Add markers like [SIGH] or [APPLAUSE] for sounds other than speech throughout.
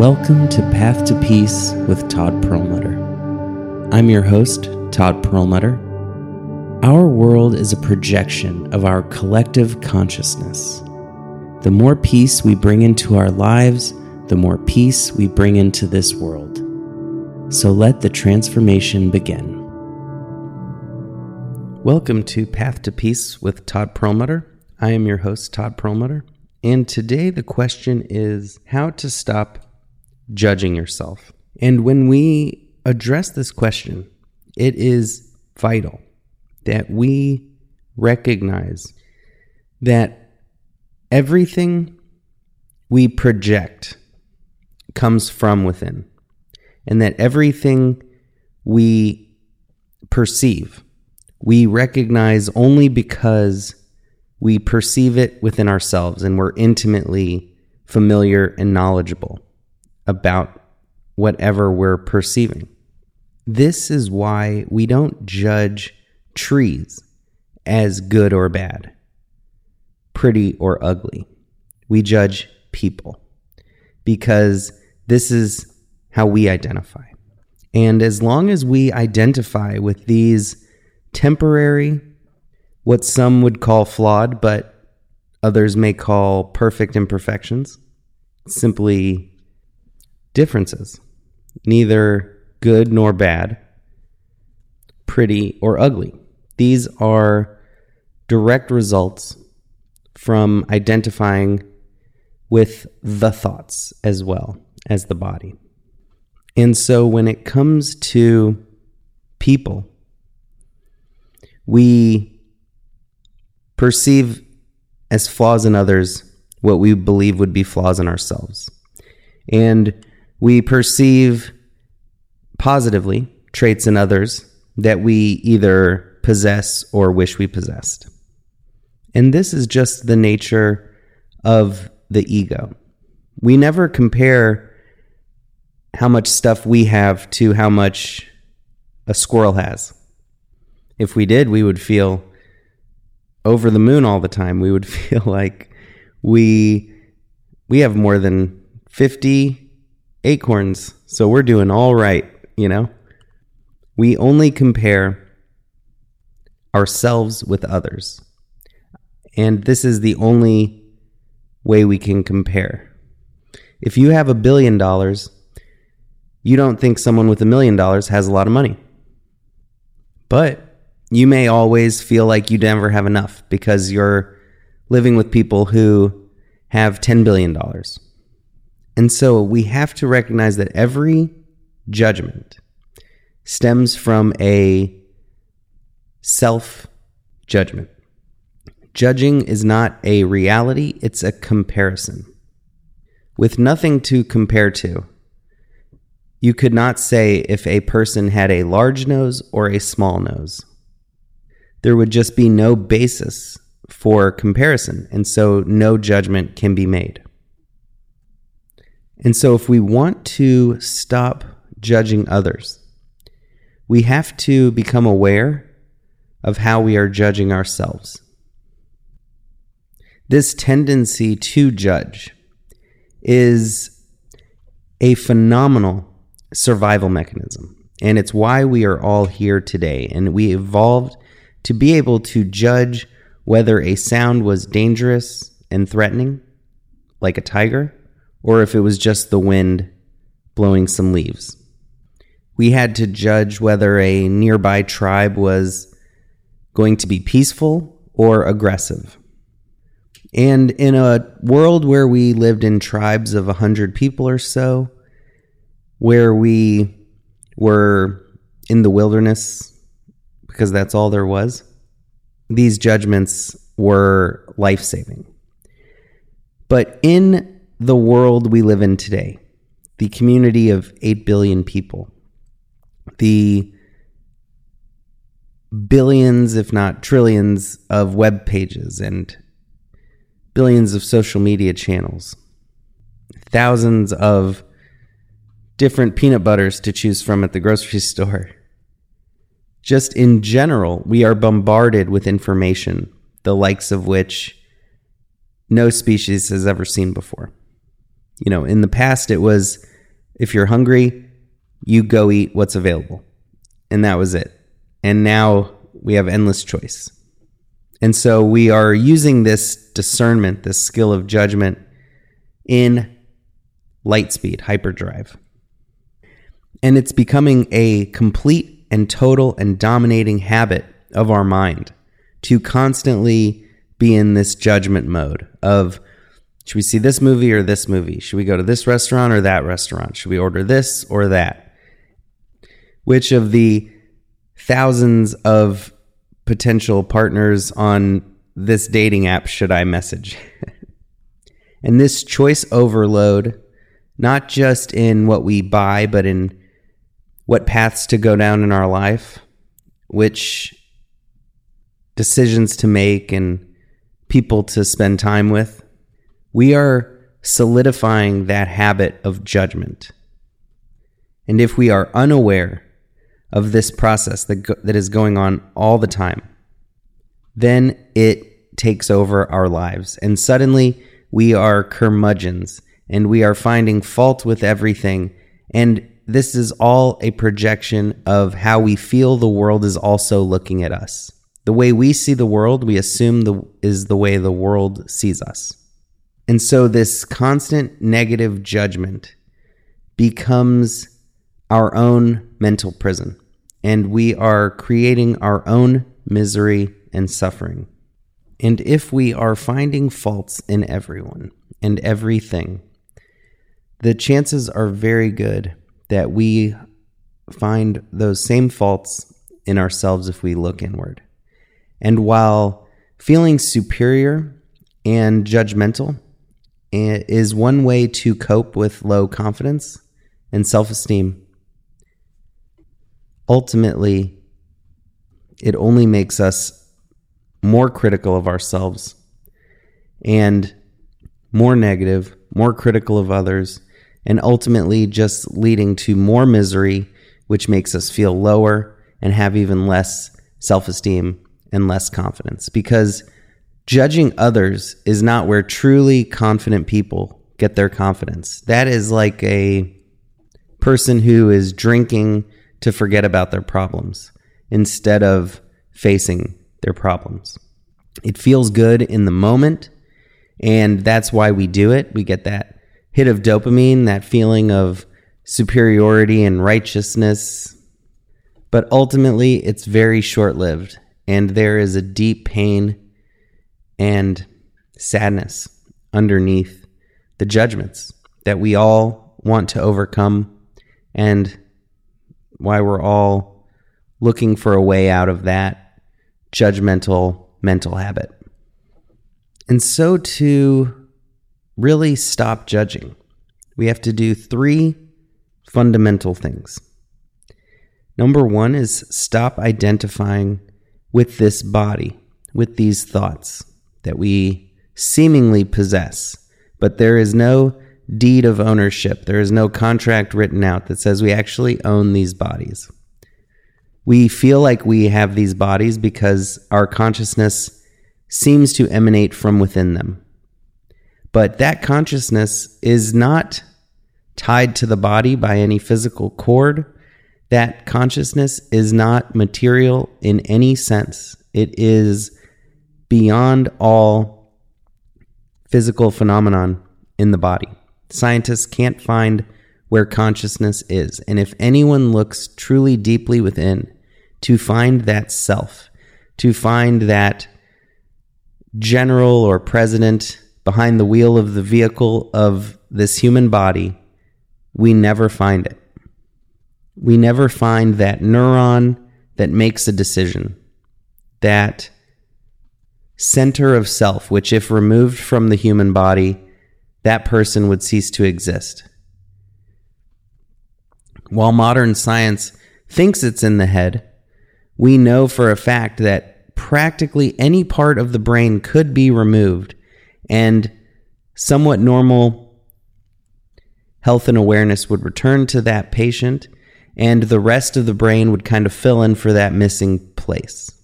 Welcome to Path to Peace with Todd Perlmutter. I'm your host, Todd Perlmutter. Our world is a projection of our collective consciousness. The more peace we bring into our lives, the more peace we bring into this world. So let the transformation begin. Welcome to Path to Peace with Todd Perlmutter. I am your host, Todd Perlmutter. And today the question is how to stop judging yourself. And when we address this question, it is vital that we recognize that everything we project comes from within, and that everything we perceive, we recognize only because we perceive it within ourselves and we're intimately familiar and knowledgeable about whatever we're perceiving. This is why we don't judge trees as good or bad, pretty or ugly. We judge people because this is how we identify. And as long as we identify with these temporary, what some would call flawed, but others may call perfect imperfections, simply differences, neither good nor bad, pretty or ugly. These are direct results from identifying with the thoughts as well as the body. And so when it comes to people, we perceive as flaws in others what we believe would be flaws in ourselves. And we perceive positively traits in others that we either possess or wish we possessed. And this is just the nature of the ego. We never compare how much stuff we have to how much a squirrel has. If we did, we would feel over the moon all the time. We would [LAUGHS] feel like we we have more than 50 acorns, so we're doing all right, you know? We only compare ourselves with others. And this is the only way we can compare. If you have a billion dollars, you don't think someone with a million dollars has a lot of money. But you may always feel like you never have enough because you're living with people who have $10 billion. And so we have to recognize that every judgment stems from a self judgment. Judging is not a reality, it's a comparison. With nothing to compare to, you could not say if a person had a large nose or a small nose. There would just be no basis for comparison, and so no judgment can be made. And so, if we want to stop judging others, we have to become aware of how we are judging ourselves. This tendency to judge is a phenomenal survival mechanism. And it's why we are all here today. And we evolved to be able to judge whether a sound was dangerous and threatening, like a tiger, or if it was just the wind blowing some leaves. We had to judge whether a nearby tribe was going to be peaceful or aggressive. And in a world where we lived in tribes of a 100 people or so, where we were in the wilderness because that's all there was, these judgments were life saving. But in the world we live in today, the community of 8 billion people, the billions, if not trillions, of web pages and billions of social media channels, thousands of different peanut butters to choose from at the grocery [LAUGHS] store. Just in general, we are bombarded with information, the likes of which no species has ever seen before you know, in the past it was If you're hungry, you go eat what's available. And that was it. And now we have endless choice. And so we are using this discernment, this skill of judgment in light speed, hyperdrive. And it's becoming a complete and total and dominating habit of our mind to constantly be in this judgment mode of should we see this movie or this movie? Should we go to this restaurant or that restaurant? Should we order this or that? Which of the thousands of potential partners on this dating app should I message? [LAUGHS] and this choice overload, not just in what we buy, but in what paths to go down in our life, which decisions to make, and people to spend time with, we are solidifying that habit of judgment. And if we are unaware of this process that, go- that is going on all the time, then it takes over our lives. And suddenly we are curmudgeons and we are finding fault with everything. And this is all a projection of how we feel the world is also looking at us. The way we see the world, we assume the, is the way the world sees us. And so this constant negative judgment becomes our own mental prison, and we are creating our own misery and suffering. And if we are finding faults in everyone and everything, the chances are very good that we find those same faults in ourselves if we look inward. And while feeling superior and judgmental is one way to cope with low confidence and self esteem, ultimately, it only makes us more critical of ourselves and more negative, more critical of others, and ultimately just leading to more misery, which makes us feel lower and have even less self esteem and less confidence. Because judging others is not where truly confident people get their confidence. That is like a person who is drinking to forget about their problems instead of facing their problems. It feels good in the moment, and that's why we do it. We get that hit of dopamine, that feeling of superiority and righteousness. But ultimately, it's very short lived and there is a deep pain and sadness underneath the judgments that we all want to overcome and why we're all looking for a way out of that judgmental mental habit. And so to really stop judging, we have to do three fundamental things. Number one is stop identifying with this body, with these thoughts that we seemingly possess, but there is no deed of ownership. There is no contract written out that says we actually own these bodies. We feel like we have these bodies because our consciousness seems to emanate from within them. But that consciousness is not tied to the body by any physical cord that consciousness is not material in any sense. It is beyond all physical phenomenon in the body. Scientists can't find where consciousness is. And if anyone looks truly deeply within to find that self, to find that general or president behind the wheel of the vehicle of this human body, we never find it we never find that neuron that makes a decision, that center of self, which, if removed from the human body, that person would cease to exist. While modern science thinks it's in the head, we know for a fact that practically any part of the brain could be removed and somewhat normal health and awareness would return to that patient and the rest of the brain would kind of fill in for that missing place.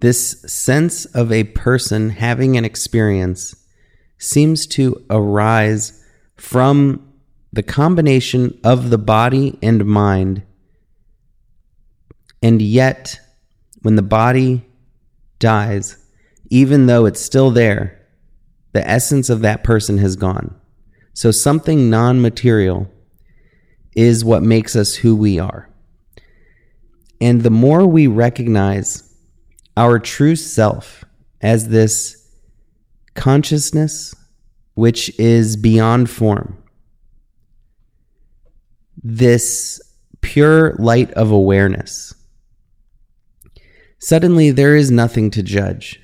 This sense of a person having an experience seems to arise from the combination of the body and mind. And yet, when the body dies, even though it's still there, the essence of that person has gone. So, something non material is what makes us who we are. And the more we recognize our true self as this consciousness which is beyond form, this pure light of awareness, suddenly there is nothing to judge.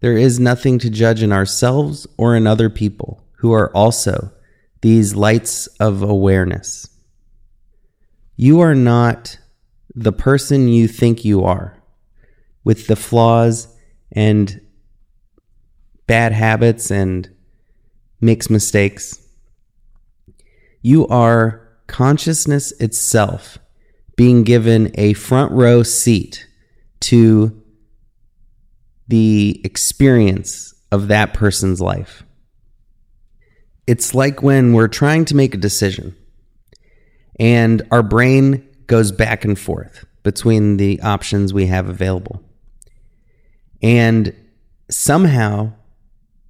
There is nothing to judge in ourselves or in other people who are also these lights of awareness. You are not the person you think you are, with the flaws and bad habits and makes mistakes. You are consciousness itself being given a front row seat to the experience of that person's life. It's like when we're trying to make a decision and our brain goes back and forth between the options we have available. And somehow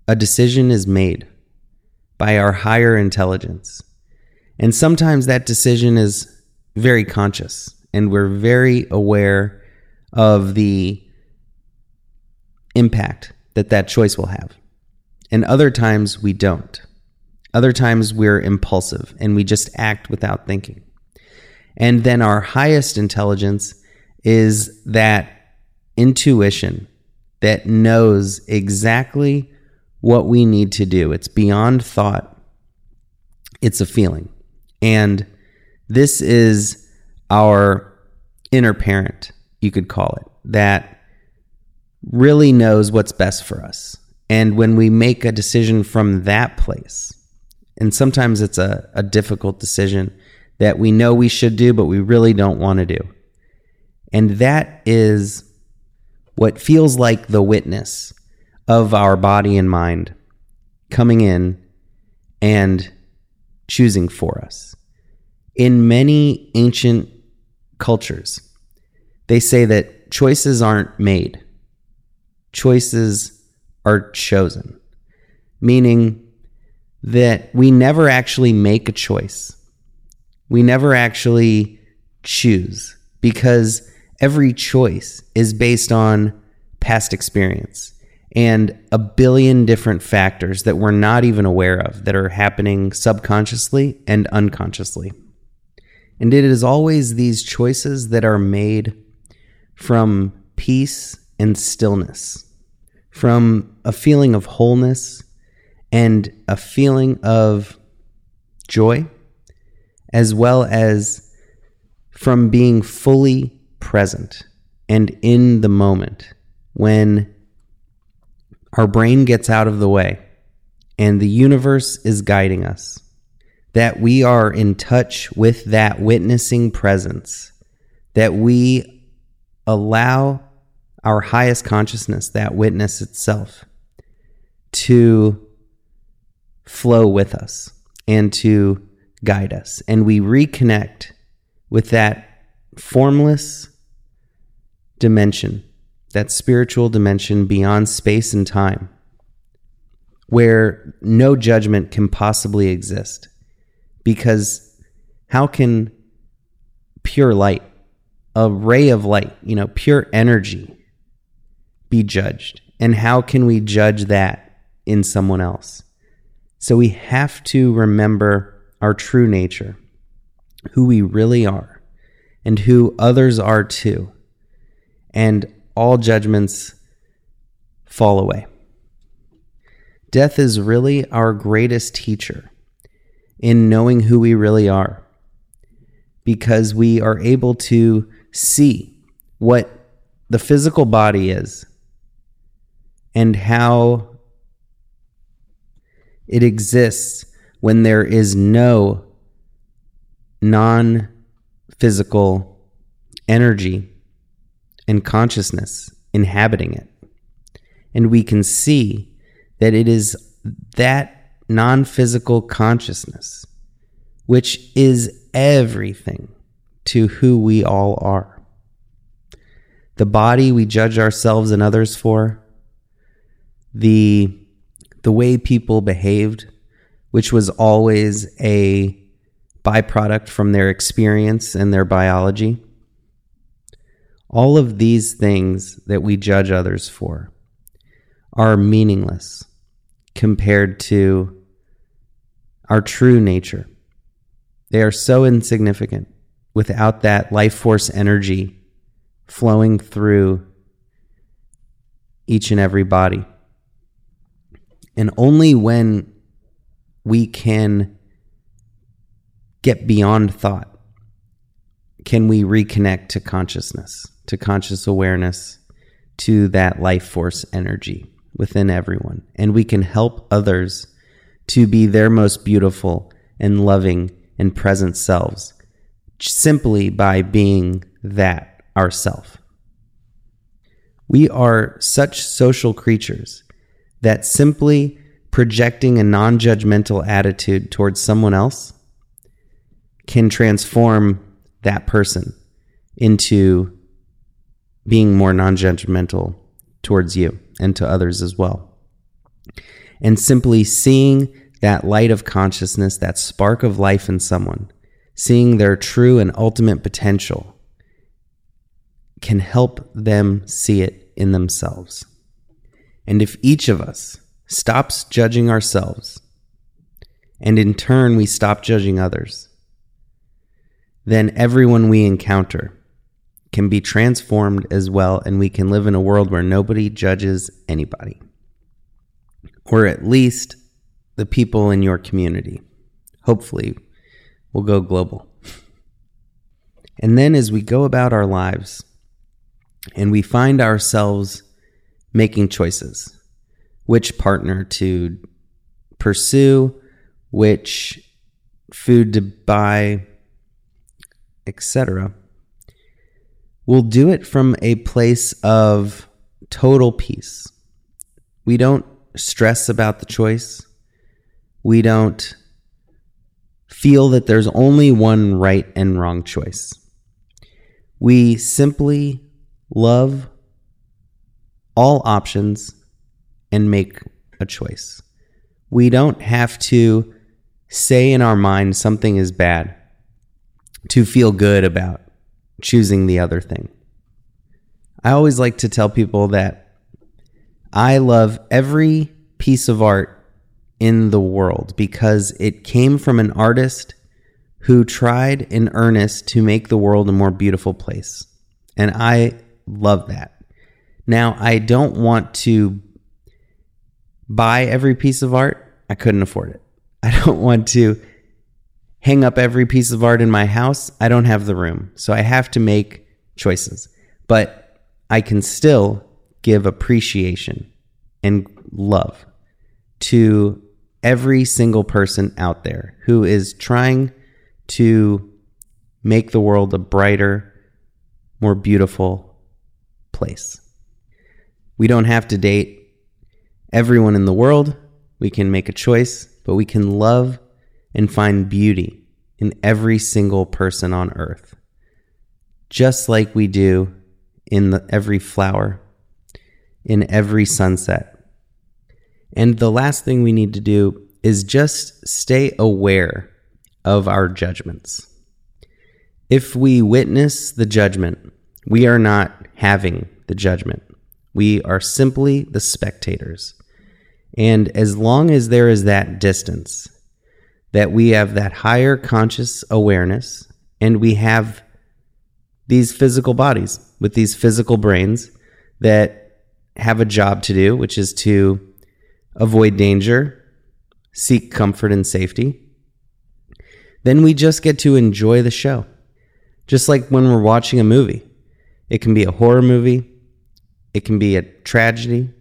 a decision is made by our higher intelligence. And sometimes that decision is very conscious and we're very aware of the impact that that choice will have. And other times we don't. Other times we're impulsive and we just act without thinking. And then our highest intelligence is that intuition that knows exactly what we need to do. It's beyond thought, it's a feeling. And this is our inner parent, you could call it, that really knows what's best for us. And when we make a decision from that place, and sometimes it's a, a difficult decision that we know we should do, but we really don't want to do. And that is what feels like the witness of our body and mind coming in and choosing for us. In many ancient cultures, they say that choices aren't made, choices are chosen, meaning that we never actually make a choice. We never actually choose because every choice is based on past experience and a billion different factors that we're not even aware of that are happening subconsciously and unconsciously. And it is always these choices that are made from peace and stillness, from a feeling of wholeness and a feeling of joy, as well as from being fully present and in the moment when our brain gets out of the way and the universe is guiding us, that we are in touch with that witnessing presence, that we allow our highest consciousness, that witness itself, to flow with us and to guide us. And we reconnect with that formless dimension that spiritual dimension beyond space and time, where no judgment can possibly exist. Because how can pure light, a ray of light, you know, pure energy, be judged? And how can we judge that in someone else? So we have to remember our true nature, who we really are, and who others are too. And all judgments fall away. Death is really our greatest teacher in knowing who we really are because we are able to see what the physical body is and how it exists when there is no non physical energy and consciousness inhabiting it. And we can see that it is that non physical consciousness which is everything to who we all are. The body we judge ourselves and others for, the, the way people behaved, which was always a byproduct from their experience and their biology. All of these things that we judge others for are meaningless compared to our true nature. They are so insignificant without that life force energy flowing through each and every body. And only when we can get beyond thought can we reconnect to consciousness, to conscious awareness, to that life force energy within everyone. And we can help others to be their most beautiful and loving and present selves simply by being that ourself. We are such social creatures that simply projecting a non judgmental attitude towards someone else can transform that person into being more non judgmental towards you and to others as well. And simply seeing that light of consciousness, that spark of life in someone, seeing their true and ultimate potential, can help them see it in themselves. And if each of us stops judging ourselves, and in turn we stop judging others, then everyone we encounter can be transformed as well, and we can live in a world where nobody judges anybody. Or at least the people in your community. Hopefully, we'll go global. And then as we go about our lives and we find ourselves making choices which partner to pursue, which food to buy, etc. We'll do it from a place of total peace. We don't stress about the choice. We don't feel that there's only one right and wrong choice. We simply love all options and make a choice. We don't have to say in our mind something is bad to feel good about choosing the other thing. I always like to tell people that I love every piece of art in the world because it came from an artist who tried in earnest to make the world a more beautiful place. And I love that. Now, I don't want to buy every piece of art. I couldn't afford it. [LAUGHS] I don't want to hang up every piece of art in my house. I don't have the room. So I have to make choices. But I can still give appreciation and love to every single person out there who is trying to make the world a brighter, more beautiful place. We don't have to date everyone in the world. We can make a choice, but we can love and find beauty in every single person on earth, just like we do in the, every flower, in every sunset, and the last thing we need to do is just stay aware of our judgments. If we witness the judgment, we are not having the judgment. We are simply the spectators. And as long as there is that distance, that we have that higher conscious awareness, and we have these physical bodies with these physical brains that have a job to do, which is to avoid danger, seek comfort and safety. Then we just get to enjoy the show. Just like when we're watching a movie, it can be a horror movie, it can be a tragedy,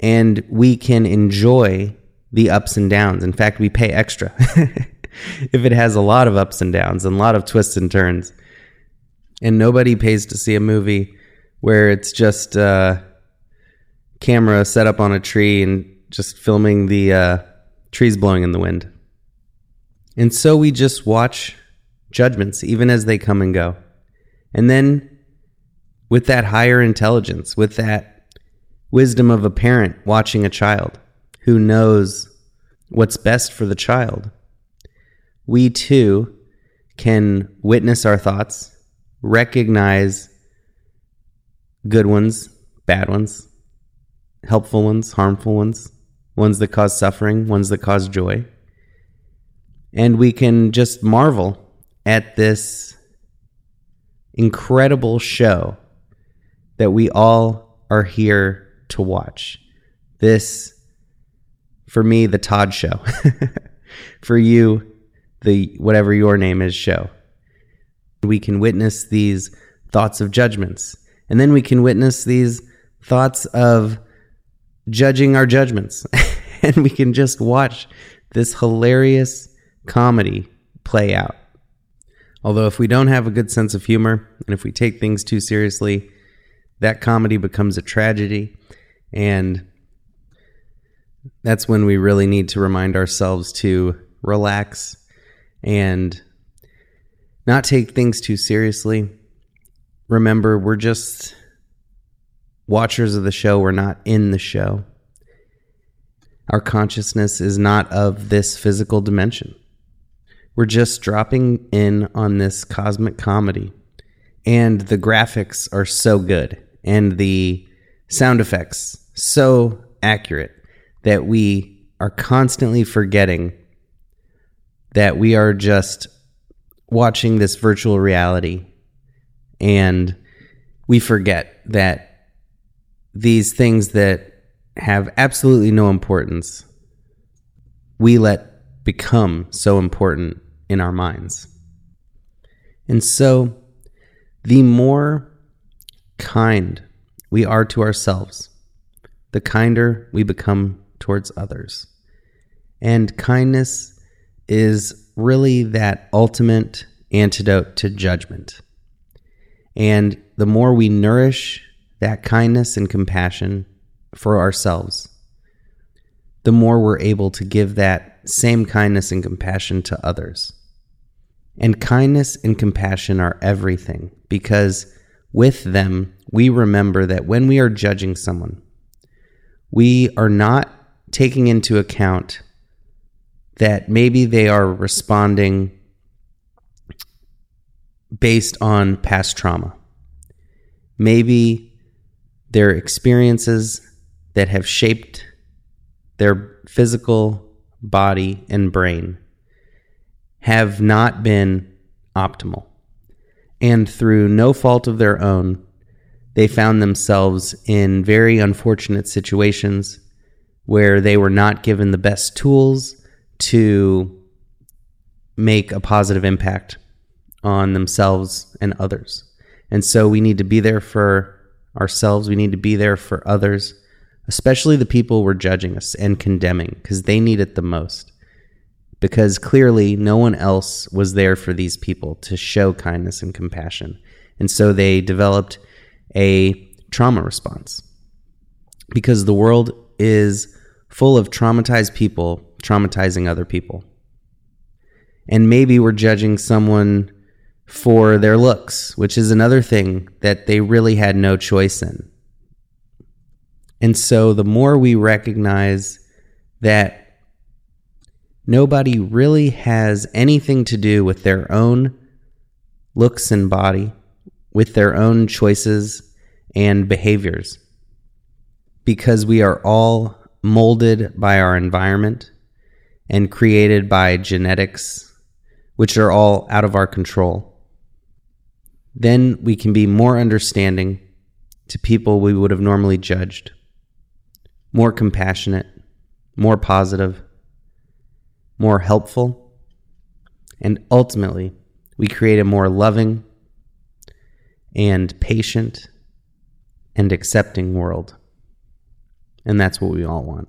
and we can enjoy the ups and downs. In fact, we pay extra [LAUGHS] if it has a lot of ups and downs and a lot of twists and turns. And nobody pays to see a movie where it's just a uh, camera set up on a tree and just filming the uh, trees blowing in the wind. And so we just watch judgments, even as they come and go. And then, with that higher intelligence, with that wisdom of a parent watching a child who knows what's best for the child, we too can witness our thoughts, recognize good ones, bad ones, helpful ones, harmful ones, ones that cause suffering, ones that cause joy. And we can just marvel at this incredible show that we all are here to watch. This, for me, the Todd Show. [LAUGHS] for you, the whatever your name is show. We can witness these thoughts of judgments. And then we can witness these thoughts of judging our judgments. [LAUGHS] and we can just watch this hilarious comedy play out. Although, if we don't have a good sense of humor and if we take things too seriously, that comedy becomes a tragedy. And that's when we really need to remind ourselves to relax and not take things too seriously. Remember, we're just watchers of the show, we're not in the show. Our consciousness is not of this physical dimension. We're just dropping in on this cosmic comedy. And the graphics are so good, and the sound effects so accurate that we are constantly forgetting that we are just watching this virtual reality and we forget that these things that have absolutely no importance we let become so important in our minds. And so, the more kind we are to ourselves, the kinder we become towards others. And kindness is really that ultimate antidote to judgment. And the more we nourish that kindness and compassion for ourselves, the more we're able to give that same kindness and compassion to others. And kindness and compassion are everything because with them, we remember that when we are judging someone, we are not taking into account that maybe they are responding based on past trauma. Maybe their experiences that have shaped their physical body and brain have not been optimal. And through no fault of their own, they found themselves in very unfortunate situations where they were not given the best tools to make a positive impact on themselves and others. And so we need to be there for ourselves. We need to be there for others, especially the people we're judging us and condemning, because they need it the most. Because clearly, no one else was there for these people to show kindness and compassion. And so they developed a trauma response. Because the world is full of traumatized people traumatizing other people. And maybe we're judging someone for their looks, which is another thing that they really had no choice in. And so the more we recognize that nobody really has anything to do with their own looks and body, with their own choices and behaviors, because we are all molded by our environment and created by genetics, which are all out of our control. Then we can be more understanding to people we would have normally judged, more compassionate, more positive, more helpful, and ultimately, we create a more loving and patient and accepting world. And that's what we all want.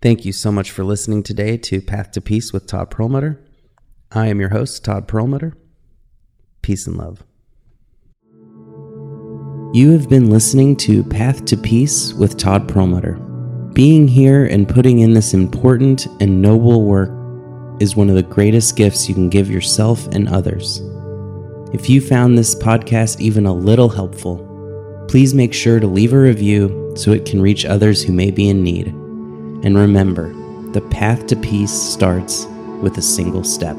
Thank you so much for listening today to Path to Peace with Todd Perlmutter. I am your host, Todd Perlmutter. Peace and love. You have been listening to Path to Peace with Todd Perlmutter. being here and putting in this important and noble work is one of the greatest gifts you can give yourself and others. If you found this podcast even a little helpful, please make sure to leave a review so it can reach others who may be in need. And remember, the path to peace starts with a single step.